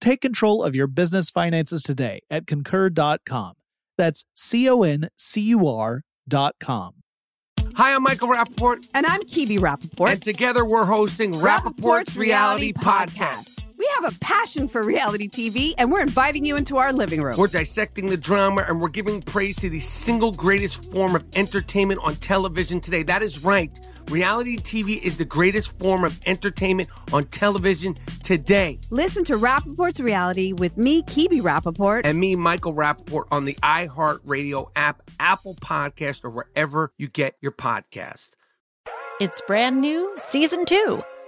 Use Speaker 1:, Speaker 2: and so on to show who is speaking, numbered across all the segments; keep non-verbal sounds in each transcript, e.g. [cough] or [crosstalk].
Speaker 1: Take control of your business finances today at concur.com. That's C O N C U R.com.
Speaker 2: Hi, I'm Michael Rapaport.
Speaker 3: And I'm Kibi Rapaport.
Speaker 2: And together we're hosting Rapaport's, Reality Podcast.
Speaker 3: We have a passion for reality TV, and we're inviting you into our living room.
Speaker 2: We're dissecting the drama and we're giving praise to the single greatest form of entertainment on television today. That is right. Reality TV is the greatest form of entertainment on television today.
Speaker 3: Listen to Rapaport's reality with me, Kibi Rapaport.
Speaker 2: And me, Michael Rapaport, on the iHeartRadio app, Apple Podcast, or wherever you get your podcast.
Speaker 4: It's brand new, season two.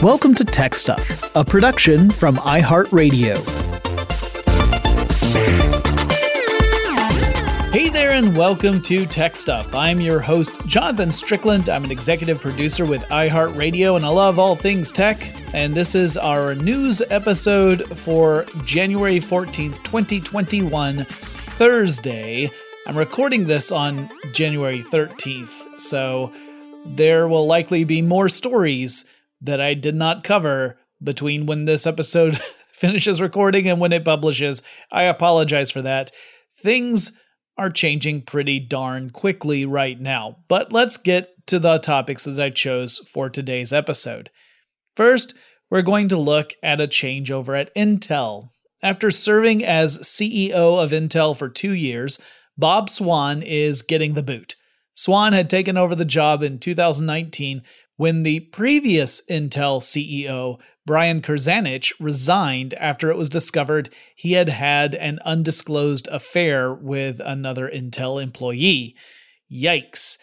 Speaker 1: Welcome to Tech Stuff, a production from iHeartRadio. Hey there, and welcome to Tech Stuff. I'm your host, Jonathan Strickland. I'm an executive producer with iHeartRadio, and I love all things tech. And this is our news episode for January 14th, 2021, Thursday. I'm recording this on January 13th, so there will likely be more stories that I did not cover between when this episode [laughs] finishes recording and when it publishes. I apologize for that. Things are changing pretty darn quickly right now, but let's get to the topics that I chose for today's episode. First, we're going to look at a changeover at Intel. After serving as CEO of Intel for two years, Bob Swan is getting the boot. Swan had taken over the job in 2019 when the previous Intel CEO, Brian Krzanich, resigned after it was discovered he had had an undisclosed affair with another Intel employee. Yikes.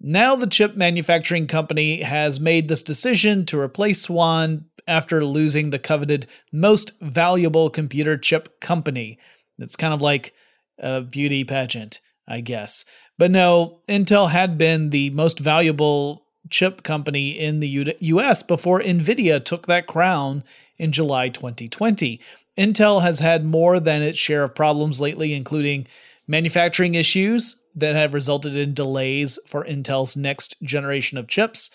Speaker 1: Now, the chip manufacturing company has made this decision to replace Swan after losing the coveted most valuable computer chip company. It's kind of like a beauty pageant, I guess. But no, Intel had been the most valuable chip company in the US before Nvidia took that crown in July 2020. Intel has had more than its share of problems lately, including manufacturing issues that have resulted in delays for Intel's next generation of chips.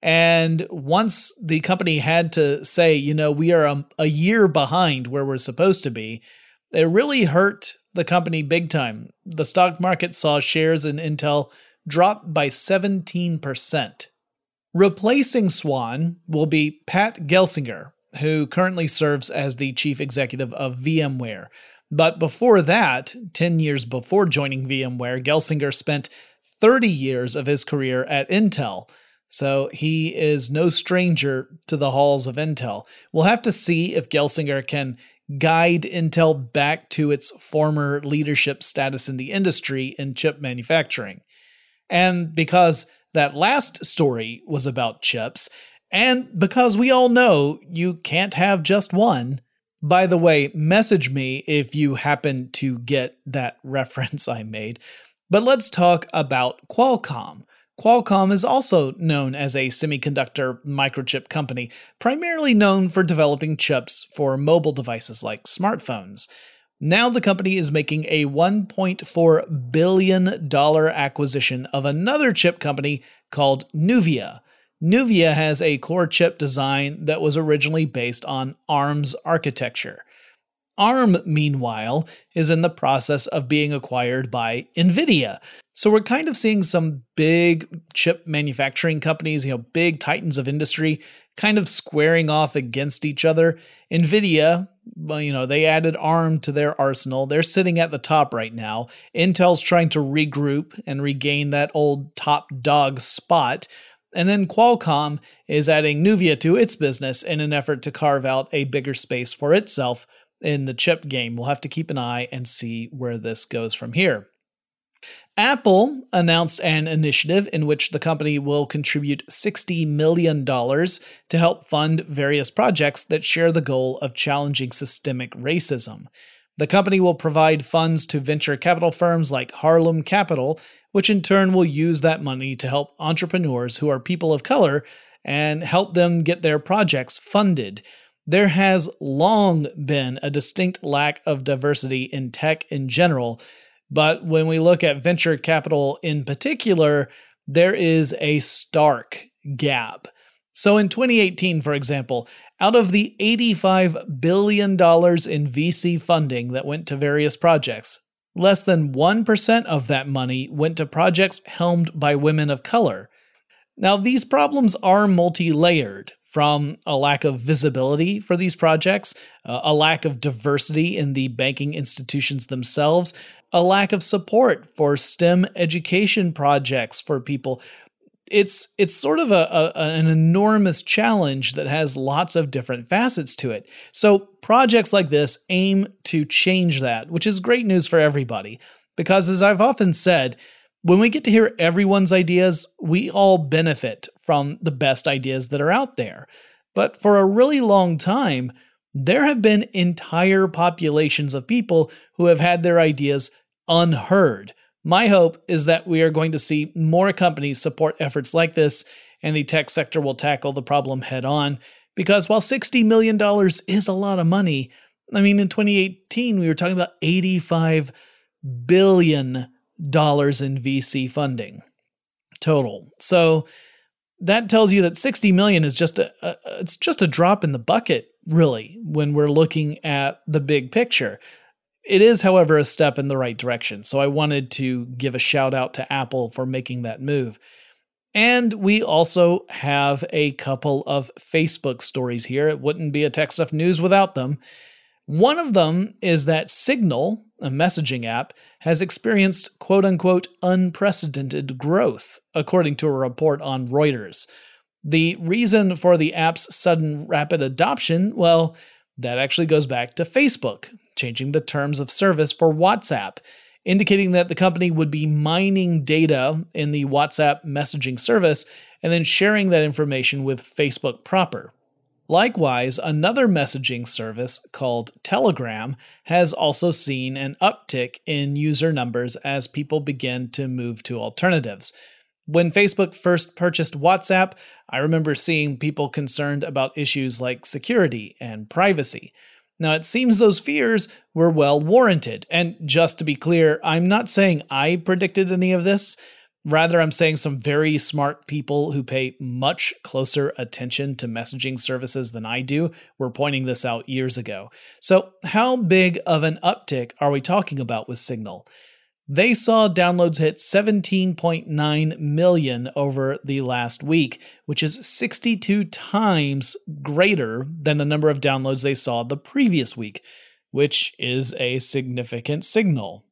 Speaker 1: And once the company had to say, you know, we are a, a year behind where we're supposed to be, it really hurt the company big time. The stock market saw shares in Intel drop by 17%. Replacing Swan will be Pat Gelsinger, who currently serves as the chief executive of VMware. But before that, 10 years before joining VMware, Gelsinger spent 30 years of his career at Intel. So he is no stranger to the halls of Intel. We'll have to see if Gelsinger can guide Intel back to its former leadership status in the industry in chip manufacturing. And because that last story was about chips, and because we all know you can't have just one. By the way, message me if you happen to get that [laughs] reference I made. But let's talk about Qualcomm. Qualcomm is also known as a semiconductor microchip company, primarily known for developing chips for mobile devices like smartphones. Now the company is making a $1.4 billion acquisition of another chip company called Nuvia. Nuvia has a core chip design that was originally based on ARM's architecture. ARM, meanwhile, is in the process of being acquired by NVIDIA. So we're kind of seeing some big chip manufacturing companies, you know, big titans of industry, kind of squaring off against each other. NVIDIA, well, you know, they added ARM to their arsenal. They're sitting at the top right now. Intel's trying to regroup and regain that old top dog spot. And then Qualcomm is adding Nuvia to its business in an effort to carve out a bigger space for itself in the chip game. We'll have to keep an eye and see where this goes from here. Apple announced an initiative in which the company will contribute $60 million to help fund various projects that share the goal of challenging systemic racism. The company will provide funds to venture capital firms like Harlem Capital, which in turn will use that money to help entrepreneurs who are people of color and help them get their projects funded. There has long been a distinct lack of diversity in tech in general, but when we look at venture capital in particular, there is a stark gap. So in 2018, for example, out of the $85 billion in VC funding that went to various projects, less than 1% of that money went to projects helmed by women of color. Now, these problems are multi layered from a lack of visibility for these projects, uh, a lack of diversity in the banking institutions themselves, a lack of support for STEM education projects for people. It's it's sort of a, a, an enormous challenge that has lots of different facets to it. So projects like this aim to change that, which is great news for everybody. Because as I've often said, when we get to hear everyone's ideas, we all benefit from the best ideas that are out there. But for a really long time, there have been entire populations of people who have had their ideas unheard. My hope is that we are going to see more companies support efforts like this, and the tech sector will tackle the problem head on. Because while $60 million is a lot of money, I mean, in 2018, we were talking about $85 billion in VC funding total. So that tells you that 60 million is just a, a, it's just a drop in the bucket really when we're looking at the big picture. It is however a step in the right direction. So I wanted to give a shout out to Apple for making that move. And we also have a couple of Facebook stories here. It wouldn't be a Tech Stuff News without them. One of them is that Signal, a messaging app, has experienced quote unquote unprecedented growth, according to a report on Reuters. The reason for the app's sudden rapid adoption, well, that actually goes back to Facebook, changing the terms of service for WhatsApp, indicating that the company would be mining data in the WhatsApp messaging service and then sharing that information with Facebook proper. Likewise, another messaging service called Telegram has also seen an uptick in user numbers as people begin to move to alternatives. When Facebook first purchased WhatsApp, I remember seeing people concerned about issues like security and privacy. Now, it seems those fears were well warranted. And just to be clear, I'm not saying I predicted any of this. Rather, I'm saying some very smart people who pay much closer attention to messaging services than I do were pointing this out years ago. So, how big of an uptick are we talking about with Signal? They saw downloads hit 17.9 million over the last week, which is 62 times greater than the number of downloads they saw the previous week, which is a significant signal.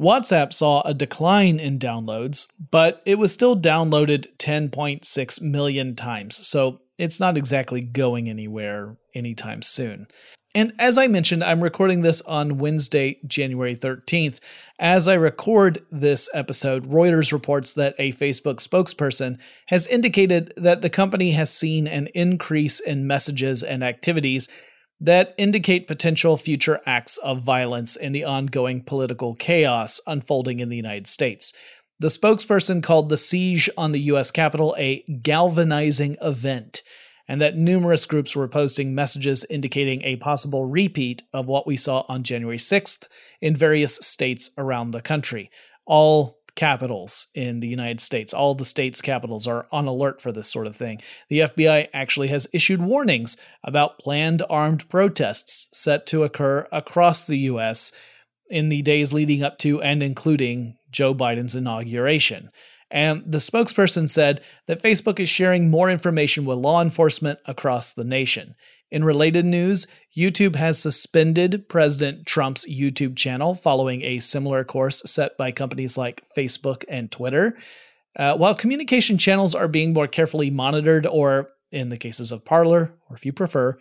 Speaker 1: WhatsApp saw a decline in downloads, but it was still downloaded 10.6 million times, so it's not exactly going anywhere anytime soon. And as I mentioned, I'm recording this on Wednesday, January 13th. As I record this episode, Reuters reports that a Facebook spokesperson has indicated that the company has seen an increase in messages and activities that indicate potential future acts of violence in the ongoing political chaos unfolding in the United States. The spokesperson called the siege on the US Capitol a galvanizing event, and that numerous groups were posting messages indicating a possible repeat of what we saw on January 6th in various states around the country. All capitals in the United States, all the states' capitals are on alert for this sort of thing. The FBI actually has issued warnings about planned armed protests set to occur across the U.S. in the days leading up to and including Joe Biden's inauguration. And the spokesperson said that Facebook is sharing more information with law enforcement across the nation. In related news, YouTube has suspended President Trump's YouTube channel following a similar course set by companies like Facebook and Twitter. Uh, while communication channels are being more carefully monitored, or in the cases of Parler, or if you prefer,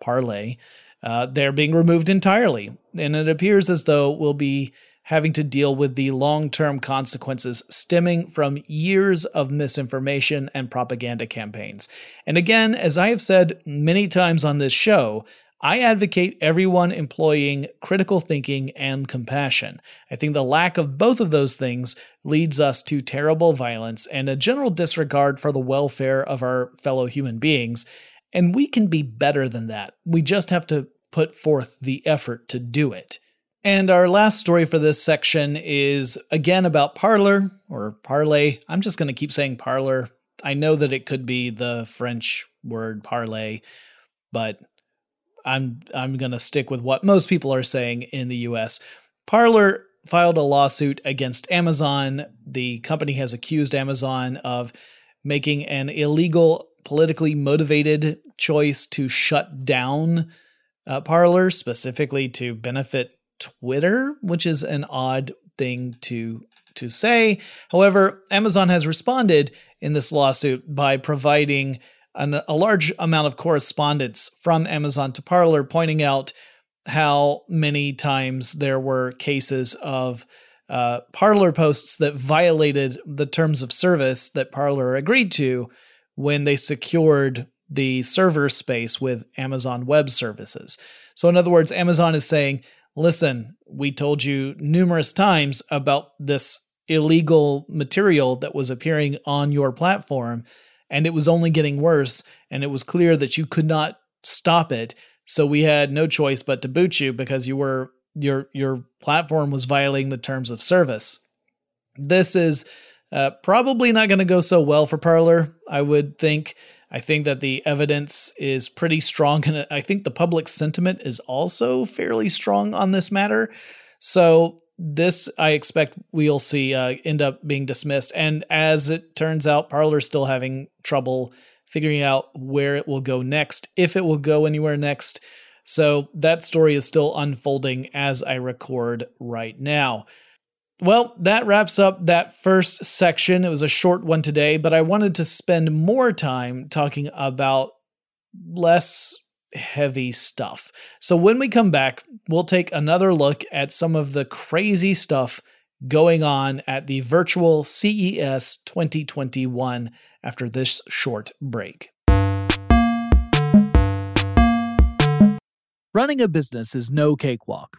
Speaker 1: Parlay, uh, they're being removed entirely. And it appears as though we'll be having to deal with the long term consequences stemming from years of misinformation and propaganda campaigns. And again, as I have said many times on this show, I advocate everyone employing critical thinking and compassion. I think the lack of both of those things leads us to terrible violence and a general disregard for the welfare of our fellow human beings. And we can be better than that. We just have to put forth the effort to do it. And our last story for this section is again about Parlor or Parlay. I'm just going to keep saying Parlor. I know that it could be the French word parlay, but I'm I'm going to stick with what most people are saying in the US. Parlor filed a lawsuit against Amazon. The company has accused Amazon of making an illegal politically motivated choice to shut down uh, Parler specifically to benefit Twitter, which is an odd thing to to say. However, Amazon has responded in this lawsuit by providing an, a large amount of correspondence from Amazon to Parler, pointing out how many times there were cases of uh, Parler posts that violated the terms of service that Parler agreed to when they secured the server space with Amazon Web Services. So, in other words, Amazon is saying, listen, we told you numerous times about this illegal material that was appearing on your platform, and it was only getting worse, and it was clear that you could not stop it. So we had no choice but to boot you because you were your your platform was violating the terms of service. This is uh, probably not going to go so well for Parler, I would think. I think that the evidence is pretty strong, and I think the public sentiment is also fairly strong on this matter. So, this I expect we'll see uh, end up being dismissed. And as it turns out, Parler's still having trouble figuring out where it will go next, if it will go anywhere next. So, that story is still unfolding as I record right now. Well, that wraps up that first section. It was a short one today, but I wanted to spend more time talking about less heavy stuff. So when we come back, we'll take another look at some of the crazy stuff going on at the virtual CES 2021 after this short break. Running a business is no cakewalk.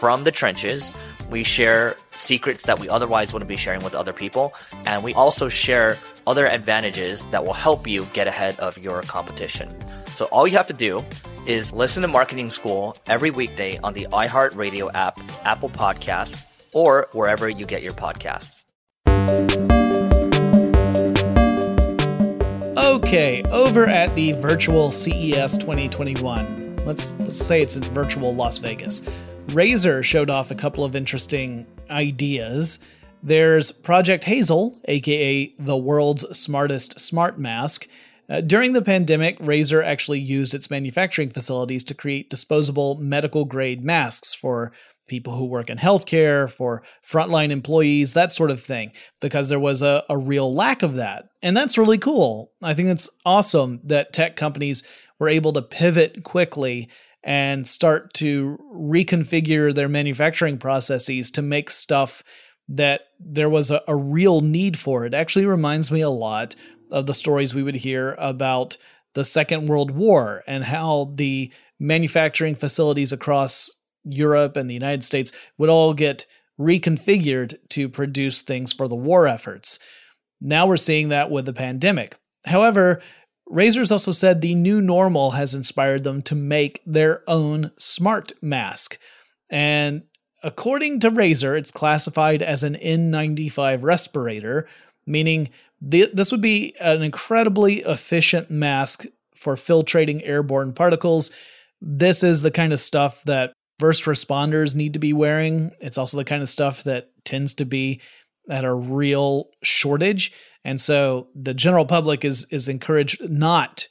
Speaker 5: from the trenches. We share secrets that we otherwise wouldn't be sharing with other people. And we also share other advantages that will help you get ahead of your competition. So all you have to do is listen to Marketing School every weekday on the iHeartRadio app, Apple Podcasts, or wherever you get your podcasts.
Speaker 1: Okay, over at the virtual CES 2021, let's let's say it's in virtual Las Vegas. Razer showed off a couple of interesting ideas. There's Project Hazel, aka the world's smartest smart mask. Uh, during the pandemic, Razer actually used its manufacturing facilities to create disposable medical grade masks for people who work in healthcare, for frontline employees, that sort of thing, because there was a, a real lack of that. And that's really cool. I think it's awesome that tech companies were able to pivot quickly and start to reconfigure their manufacturing processes to make stuff that there was a, a real need for. It actually reminds me a lot of the stories we would hear about the Second World War and how the manufacturing facilities across Europe and the United States would all get reconfigured to produce things for the war efforts. Now we're seeing that with the pandemic. However, Razer's also said the new normal has inspired them to make their own smart mask. And according to Razer, it's classified as an N95 respirator, meaning th- this would be an incredibly efficient mask for filtrating airborne particles. This is the kind of stuff that first responders need to be wearing. It's also the kind of stuff that tends to be at a real shortage. And so the general public is is encouraged not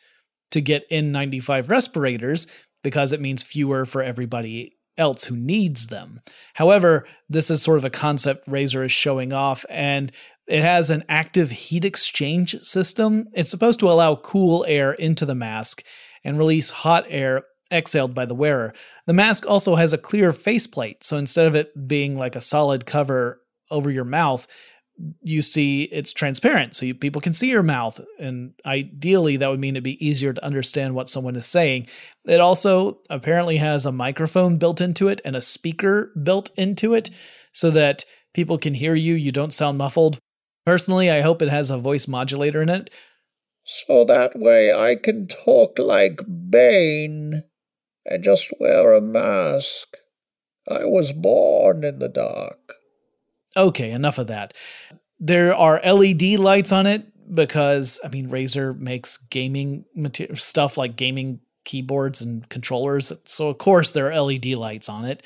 Speaker 1: to get N95 respirators because it means fewer for everybody else who needs them. However, this is sort of a concept Razer is showing off and it has an active heat exchange system. It's supposed to allow cool air into the mask and release hot air exhaled by the wearer. The mask also has a clear faceplate, so instead of it being like a solid cover over your mouth, you see it's transparent so you, people can see your mouth and ideally that would mean it'd be easier to understand what someone is saying. It also apparently has a microphone built into it and a speaker built into it so that people can hear you. You don't sound muffled. Personally i hope it has a voice modulator in it.
Speaker 6: So that way i can talk like bane and just wear a mask. I was born in the dark
Speaker 1: Okay, enough of that. There are LED lights on it because I mean Razer makes gaming stuff like gaming keyboards and controllers, so of course there are LED lights on it.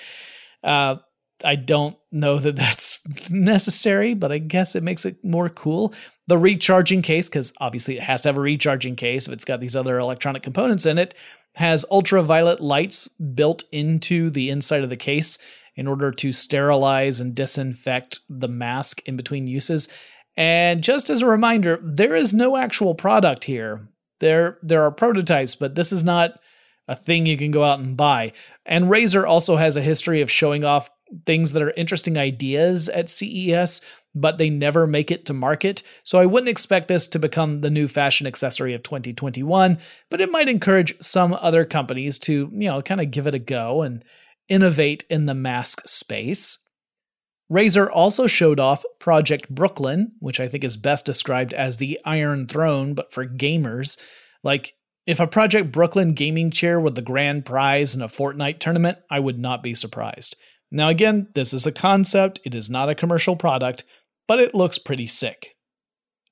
Speaker 1: Uh, I don't know that [laughs] that's necessary, but I guess it makes it more cool. The recharging case, because obviously it has to have a recharging case if it's got these other electronic components in it, has ultraviolet lights built into the inside of the case in order to sterilize and disinfect the mask in between uses. And just as a reminder, there is no actual product here. There there are prototypes, but this is not a thing you can go out and buy. And Razer also has a history of showing off things that are interesting ideas at CES, but they never make it to market. So I wouldn't expect this to become the new fashion accessory of 2021, but it might encourage some other companies to, you know, kind of give it a go and innovate in the mask space. Razer also showed off Project Brooklyn, which I think is best described as the Iron Throne, but for gamers. Like, if a Project Brooklyn gaming chair were the grand prize in a Fortnite tournament, I would not be surprised. Now, again, this is a concept, it is not a commercial product, but it looks pretty sick.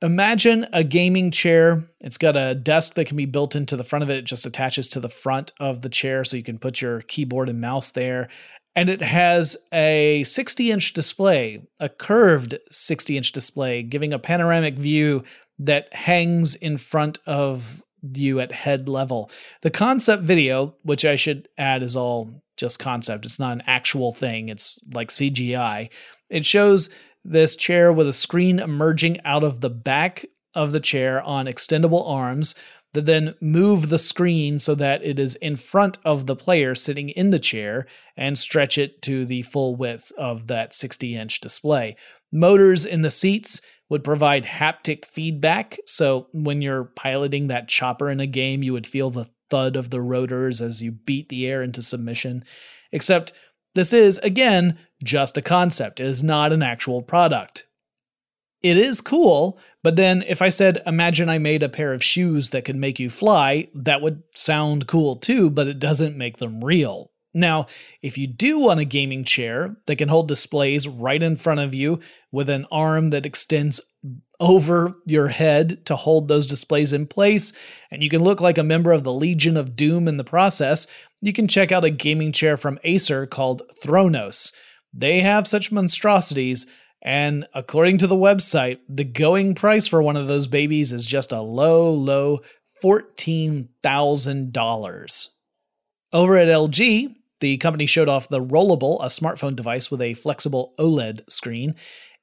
Speaker 1: Imagine a gaming chair. It's got a desk that can be built into the front of it. It just attaches to the front of the chair so you can put your keyboard and mouse there. And it has a 60 inch display, a curved 60 inch display, giving a panoramic view that hangs in front of you at head level. The concept video, which I should add is all just concept, it's not an actual thing, it's like CGI. It shows this chair with a screen emerging out of the back of the chair on extendable arms that then move the screen so that it is in front of the player sitting in the chair and stretch it to the full width of that 60 inch display. Motors in the seats would provide haptic feedback. So when you're piloting that chopper in a game, you would feel the thud of the rotors as you beat the air into submission. Except this is, again, just a concept. It is not an actual product. It is cool, but then if I said, imagine I made a pair of shoes that could make you fly, that would sound cool too, but it doesn't make them real. Now, if you do want a gaming chair that can hold displays right in front of you with an arm that extends over your head to hold those displays in place, and you can look like a member of the Legion of Doom in the process, you can check out a gaming chair from Acer called Thronos. They have such monstrosities, and according to the website, the going price for one of those babies is just a low, low $14,000. Over at LG, the company showed off the Rollable, a smartphone device with a flexible OLED screen.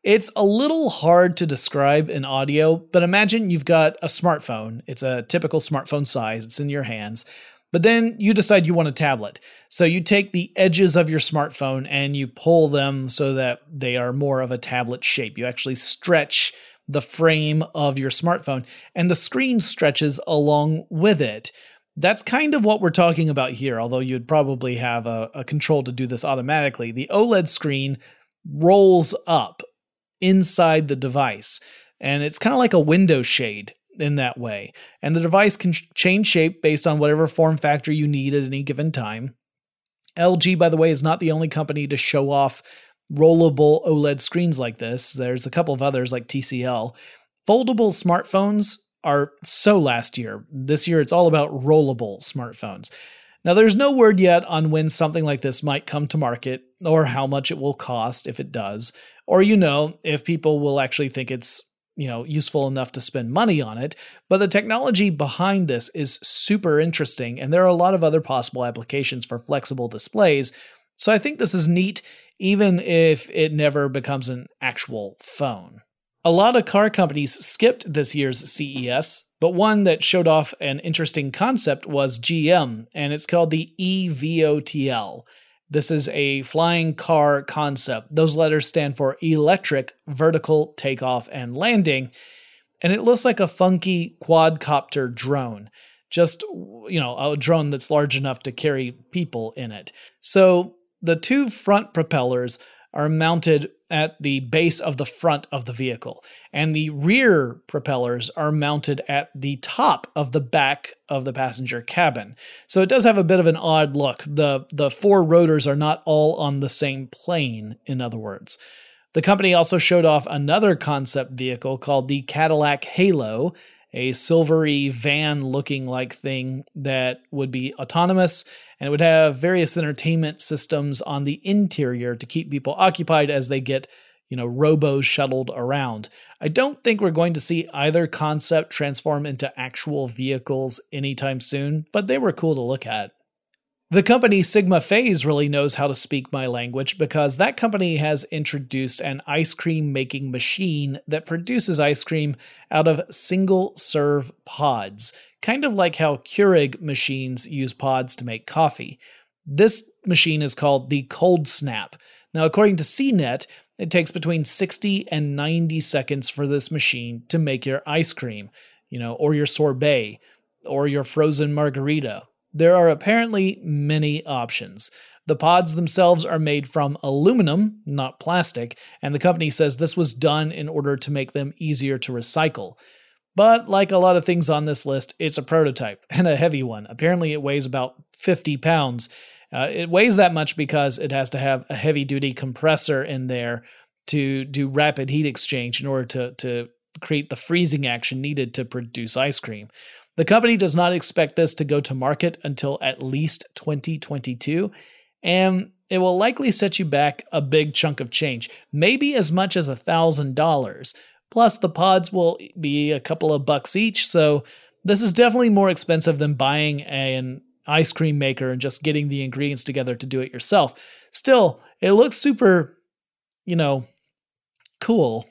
Speaker 1: It's a little hard to describe in audio, but imagine you've got a smartphone. It's a typical smartphone size, it's in your hands. But then you decide you want a tablet. So you take the edges of your smartphone and you pull them so that they are more of a tablet shape. You actually stretch the frame of your smartphone, and the screen stretches along with it. That's kind of what we're talking about here, although you'd probably have a, a control to do this automatically. The OLED screen rolls up inside the device, and it's kind of like a window shade in that way. And the device can change shape based on whatever form factor you need at any given time. LG, by the way, is not the only company to show off rollable OLED screens like this. There's a couple of others like TCL. Foldable smartphones are so last year. This year, it's all about rollable smartphones. Now, there's no word yet on when something like this might come to market or how much it will cost if it does, or, you know, if people will actually think it's you know useful enough to spend money on it. But the technology behind this is super interesting and there are a lot of other possible applications for flexible displays. So i think this is neat even if it never becomes an actual phone a lot of car companies skipped this year's CES but one that showed off an interesting concept was GM and it's called the eVTOL this is a flying car concept. Those letters stand for electric vertical takeoff and landing. And it looks like a funky quadcopter drone, just, you know, a drone that's large enough to carry people in it. So the two front propellers are mounted at the base of the front of the vehicle, and the rear propellers are mounted at the top of the back of the passenger cabin. So it does have a bit of an odd look. The the four rotors are not all on the same plane, in other words. The company also showed off another concept vehicle called the Cadillac Halo, a silvery van looking like thing that would be autonomous and it would have various entertainment systems on the interior to keep people occupied as they get you know, robo shuttled around. I don't think we're going to see either concept transform into actual vehicles anytime soon, but they were cool to look at. The company Sigma Phase really knows how to speak my language because that company has introduced an ice cream making machine that produces ice cream out of single serve pods, kind of like how Keurig machines use pods to make coffee. This machine is called the Cold Snap. Now, according to CNET, it takes between 60 and 90 seconds for this machine to make your ice cream, you know, or your sorbet, or your frozen margarita, there are apparently many options. The pods themselves are made from aluminum, not plastic, and the company says this was done in order to make them easier to recycle. But like a lot of things on this list, it's a prototype [laughs] and a heavy one. Apparently, it weighs about 50 pounds. Uh, it weighs that much because it has to have a heavy duty compressor in there to do rapid heat exchange in order to, to create the freezing action needed to produce ice cream. The company does not expect this to go to market until at least 2022, and it will likely set you back a big chunk of change, maybe as much as $1,000. Plus, the pods will be a couple of bucks each, so this is definitely more expensive than buying an ice cream maker and just getting the ingredients together to do it yourself. Still, it looks super, you know, cool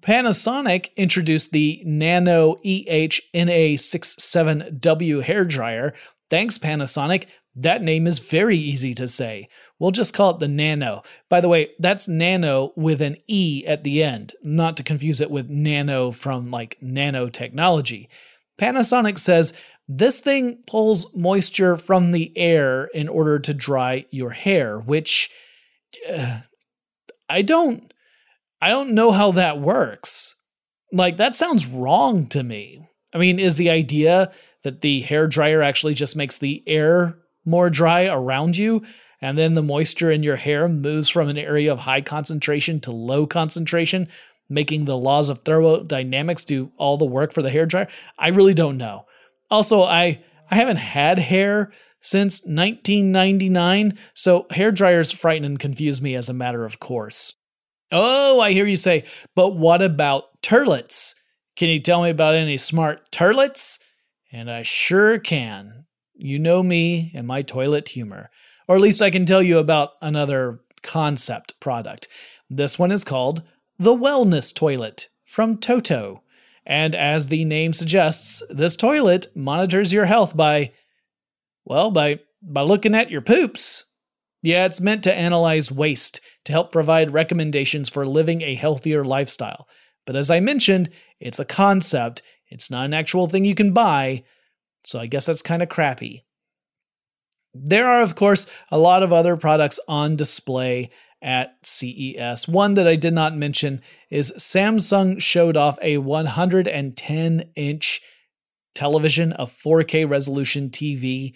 Speaker 1: Panasonic introduced the Nano EHNA67W hair dryer. Thanks, Panasonic. That name is very easy to say. We'll just call it the Nano. By the way, that's Nano with an E at the end, not to confuse it with Nano from like nanotechnology. Panasonic says this thing pulls moisture from the air in order to dry your hair, which uh, I don't I don't know how that works. Like, that sounds wrong to me. I mean, is the idea that the hair dryer actually just makes the air more dry around you, and then the moisture in your hair moves from an area of high concentration to low concentration, making the laws of thermodynamics do all the work for the hair dryer? I really don't know. Also, I I haven't had hair since 1999, so hair dryers frighten and confuse me as a matter of course. Oh, I hear you say, but what about turlets? Can you tell me about any smart turlets? And I sure can. You know me and my toilet humor. Or at least I can tell you about another concept product. This one is called the Wellness Toilet from Toto. And as the name suggests, this toilet monitors your health by, well, by, by looking at your poops. Yeah, it's meant to analyze waste to help provide recommendations for living a healthier lifestyle. But as I mentioned, it's a concept, it's not an actual thing you can buy, so I guess that's kind of crappy. There are, of course, a lot of other products on display at CES. One that I did not mention is Samsung showed off a 110 inch television, a 4K resolution TV.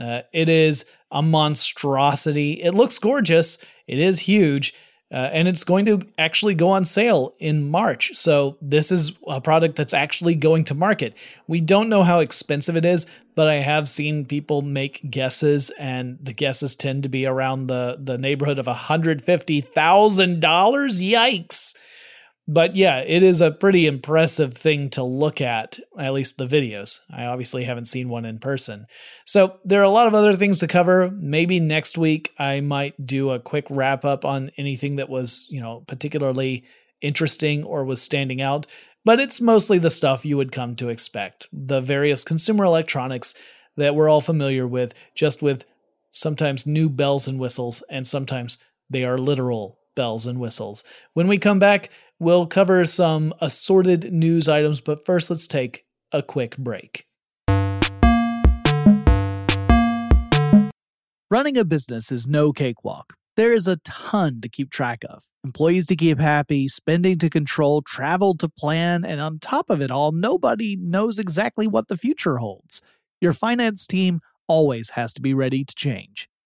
Speaker 1: Uh, it is a monstrosity. It looks gorgeous. It is huge. Uh, and it's going to actually go on sale in March. So, this is a product that's actually going to market. We don't know how expensive it is, but I have seen people make guesses, and the guesses tend to be around the, the neighborhood of $150,000. Yikes! But yeah, it is a pretty impressive thing to look at, at least the videos. I obviously haven't seen one in person. So there are a lot of other things to cover. Maybe next week I might do a quick wrap up on anything that was, you know, particularly interesting or was standing out. But it's mostly the stuff you would come to expect. The various consumer electronics that we're all familiar with, just with sometimes new bells and whistles, and sometimes they are literal bells and whistles. When we come back, we'll cover some assorted news items, but first let's take a quick break. Running a business is no cakewalk. There is a ton to keep track of employees to keep happy, spending to control, travel to plan, and on top of it all, nobody knows exactly what the future holds. Your finance team always has to be ready to change.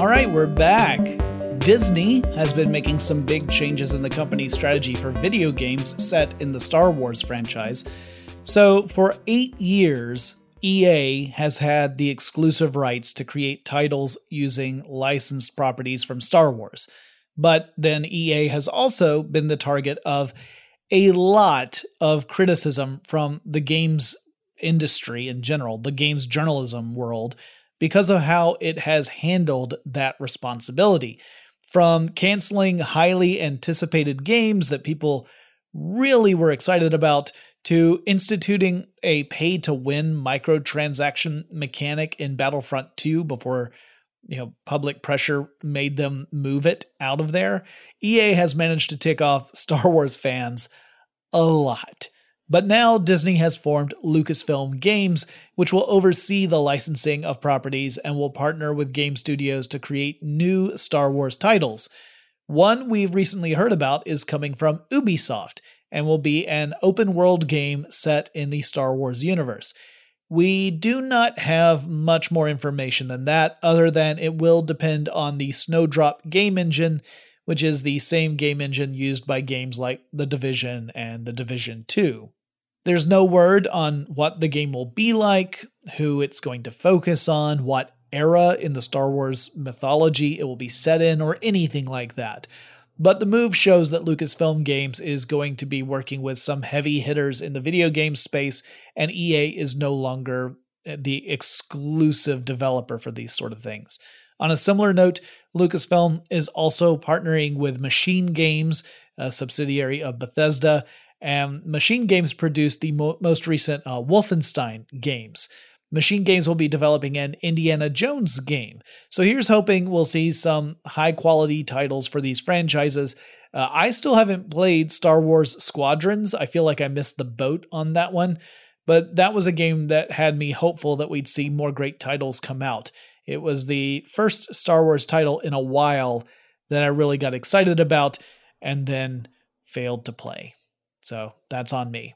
Speaker 1: All right, we're back. Disney has been making some big changes in the company's strategy for video games set in the Star Wars franchise. So, for eight years, EA has had the exclusive rights to create titles using licensed properties from Star Wars. But then EA has also been the target of a lot of criticism from the games industry in general, the games journalism world, because of how it has handled that responsibility. From canceling highly anticipated games that people really were excited about to instituting a pay to win microtransaction mechanic in Battlefront 2 before you know public pressure made them move it out of there. EA has managed to tick off [laughs] Star Wars fans a lot. But now Disney has formed Lucasfilm Games, which will oversee the licensing of properties and will partner with game studios to create new Star Wars titles. One we've recently heard about is coming from Ubisoft and will be an open world game set in the Star Wars universe. We do not have much more information than that, other than it will depend on the Snowdrop game engine, which is the same game engine used by games like The Division and The Division 2. There's no word on what the game will be like, who it's going to focus on, what era in the Star Wars mythology it will be set in, or anything like that. But the move shows that Lucasfilm Games is going to be working with some heavy hitters in the video game space, and EA is no longer eh, the exclusive developer for these sort of things. On a similar note, Lucasfilm is also partnering with Machine Games, a subsidiary of Bethesda, and Machine Games produced the mo- most recent uh, Wolfenstein games. Machine Games will be developing an Indiana Jones game. So here's hoping we'll see some high quality titles for these franchises. Uh, I still haven't played Star Wars Squadrons. I feel like I missed the boat on that one, but that was a game that had me hopeful that we'd see more great titles come out. It was the first Star Wars title in a while that I really got excited about and then failed to play. So that's on me.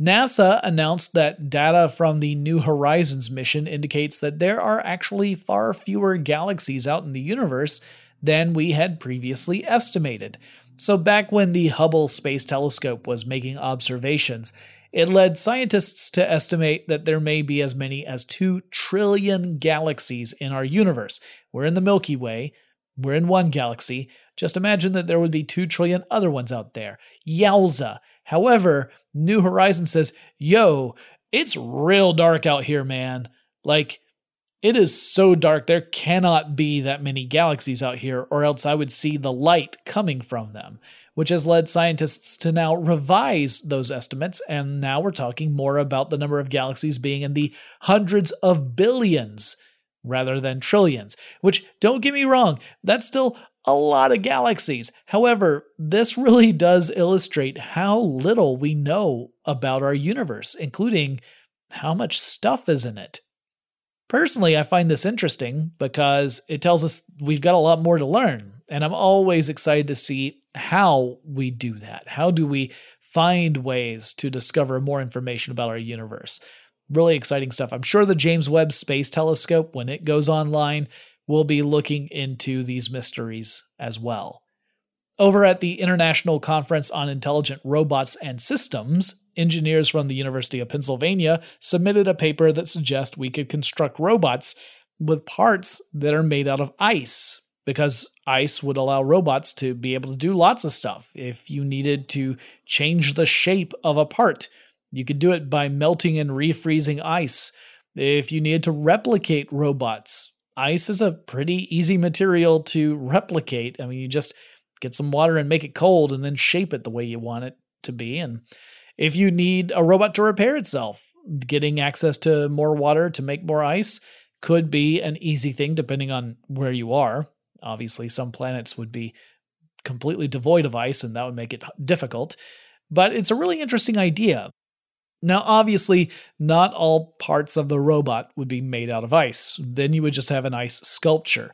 Speaker 1: NASA announced that data from the New Horizons mission indicates that there are actually far fewer galaxies out in the universe than we had previously estimated. So, back when the Hubble Space Telescope was making observations, it led scientists to estimate that there may be as many as 2 trillion galaxies in our universe. We're in the Milky Way, we're in one galaxy. Just imagine that there would be 2 trillion other ones out there. Yowza! However, New Horizon says, yo, it's real dark out here, man. Like, it is so dark, there cannot be that many galaxies out here, or else I would see the light coming from them, which has led scientists to now revise those estimates. And now we're talking more about the number of galaxies being in the hundreds of billions rather than trillions, which don't get me wrong, that's still a lot of galaxies. However, this really does illustrate how little we know about our universe, including how much stuff is in it. Personally, I find this interesting because it tells us we've got a lot more to learn, and I'm always excited to see how we do that. How do we find ways to discover more information about our universe? Really exciting stuff. I'm sure the James Webb Space Telescope, when it goes online, will be looking into these mysteries as well. Over at the International Conference on Intelligent Robots and Systems, engineers from the University of Pennsylvania submitted a paper that suggests we could construct robots with parts that are made out of ice, because ice would allow robots to be able to do lots of stuff. If you needed to change the shape of a part, you could do it by melting and refreezing ice. If you needed to replicate robots, ice is a pretty easy material to replicate. I mean, you just get some water and make it cold and then shape it the way you want it to be. And if you need a robot to repair itself, getting access to more water to make more ice could be an easy thing depending on where you are. Obviously, some planets would be completely devoid of ice, and that would make it difficult. But it's a really interesting idea. Now, obviously, not all parts of the robot would be made out of ice. Then you would just have an ice sculpture.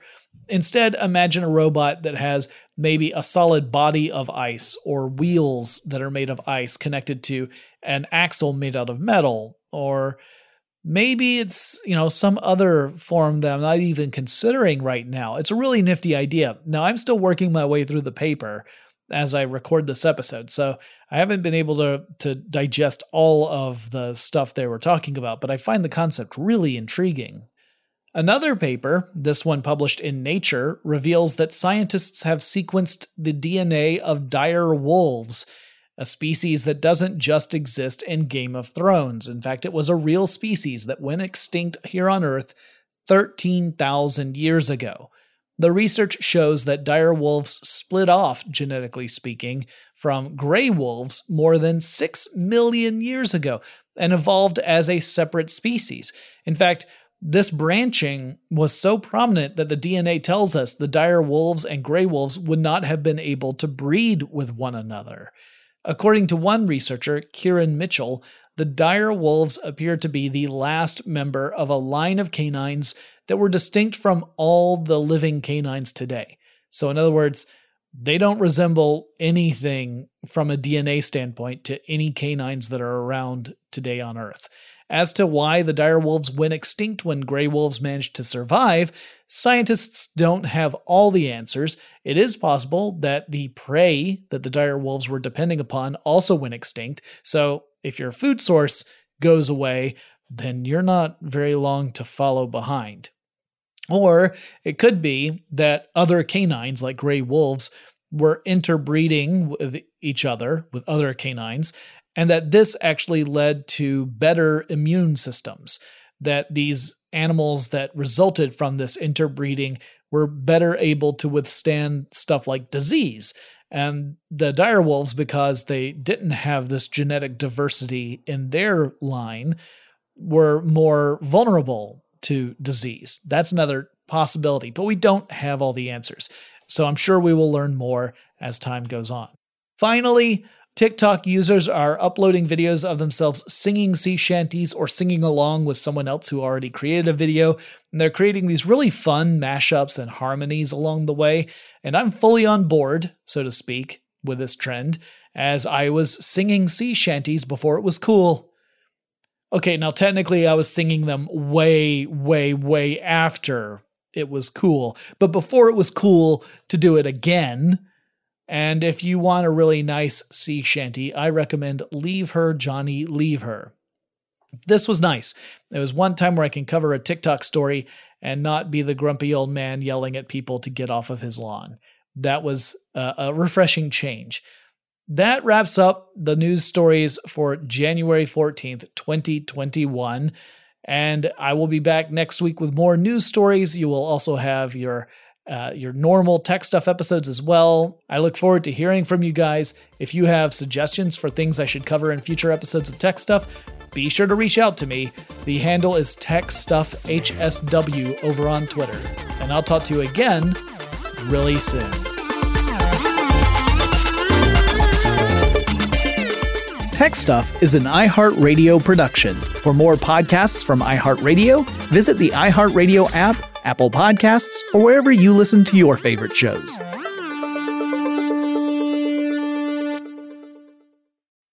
Speaker 1: Instead, imagine a robot that has maybe a solid body of ice or wheels that are made of ice connected to an axle made out of metal or maybe it's, you know, some other form that I'm not even considering right now. It's a really nifty idea. Now, I'm still working my way through the paper as I record this episode. So I haven't been able to to digest all of the stuff they were talking about, but I find the concept really intriguing. Another paper, this one published in Nature, reveals that scientists have sequenced the DNA of dire wolves, a species that doesn't just exist in Game of Thrones. In fact, it was a real species that went extinct here on Earth 13,000 years ago. The research shows that dire wolves split off, genetically speaking, from gray wolves more than 6 million years ago and evolved as a separate species. In fact, this branching was so prominent that the DNA tells us the dire wolves and gray wolves would not have been able to breed with one another. According to one researcher, Kieren Mitchell, the dire wolves appear to be the last member of a line of canines that were distinct from all the living canines today. So, in other words, They don't resemble anything from a DNA standpoint to any canines that are around today on Earth. As to why the dire wolves went extinct when gray wolves managed to survive, scientists don't have all the answers. It is possible that the prey that the dire wolves were depending upon also went extinct. So, if your food source goes away, then you're not very long to follow behind. Or it could be that other canines, like gray wolves, were interbreeding with each other, with other canines, and that this actually led to better immune systems. That these animals that resulted from this interbreeding were better able to withstand stuff like disease. And the dire wolves, because they didn't have this genetic diversity in their line, were more vulnerable to disease. That's another possibility, but we don't have all the answers. So I'm sure we will learn more as time goes on. Finally, TikTok users are uploading videos of themselves singing sea shanties or singing along with someone else who already created a video. And they're creating these really fun mashups and harmonies along the way. And I'm fully on board, so to speak, with this trend, as I was singing sea shanties before it was cool. Okay, now technically I was singing them way, way, way after it was cool, but before it was cool to do it again. And if you want a really nice sea shanty, I recommend Leave Her, Johnny, Leave Her. This was nice. There was one time where I can cover a TikTok story and not be the grumpy old man yelling at people to get off of his lawn. That was a, a refreshing change. That wraps up the news stories for January 14th, 2021. And I will be back next week with more news stories. You will also have your uh, your normal tech stuff episodes as well. I look forward to hearing from you guys. If you have suggestions for things I should cover in future episodes of Tech Stuff, be sure to reach out to me. The handle is TechStuffHSW over on Twitter. And I'll talk to you again really soon. Tech Stuff is an iHeartRadio production. For more podcasts from iHeartRadio, visit the iHeartRadio app, Apple Podcasts, or wherever you listen to your favorite shows.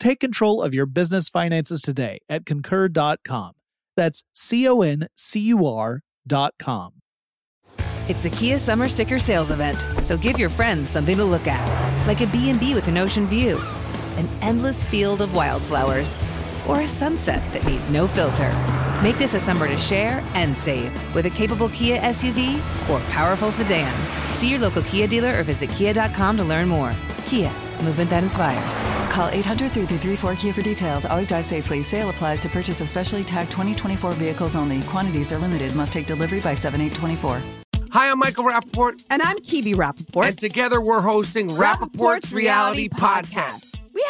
Speaker 1: Take control of your business finances today at concur.com. That's C O N C U R dot com.
Speaker 7: It's the Kia Summer Sticker Sales Event, so give your friends something to look at, like a B&B with an ocean view, an endless field of wildflowers, or a sunset that needs no filter. Make this a summer to share and save with a capable Kia SUV or powerful sedan. See your local Kia dealer or visit kia.com to learn more. Kia, movement that inspires.
Speaker 8: Call 800 334 Kia for details. Always drive safely. Sale applies to purchase of specially tagged 2024 vehicles only. Quantities are limited. Must take delivery by 7824.
Speaker 2: Hi, I'm Michael Rapaport.
Speaker 3: And I'm Kibi Rapaport.
Speaker 2: And together we're hosting Rapaport's, Rapaport's Reality, Reality Podcast.
Speaker 3: We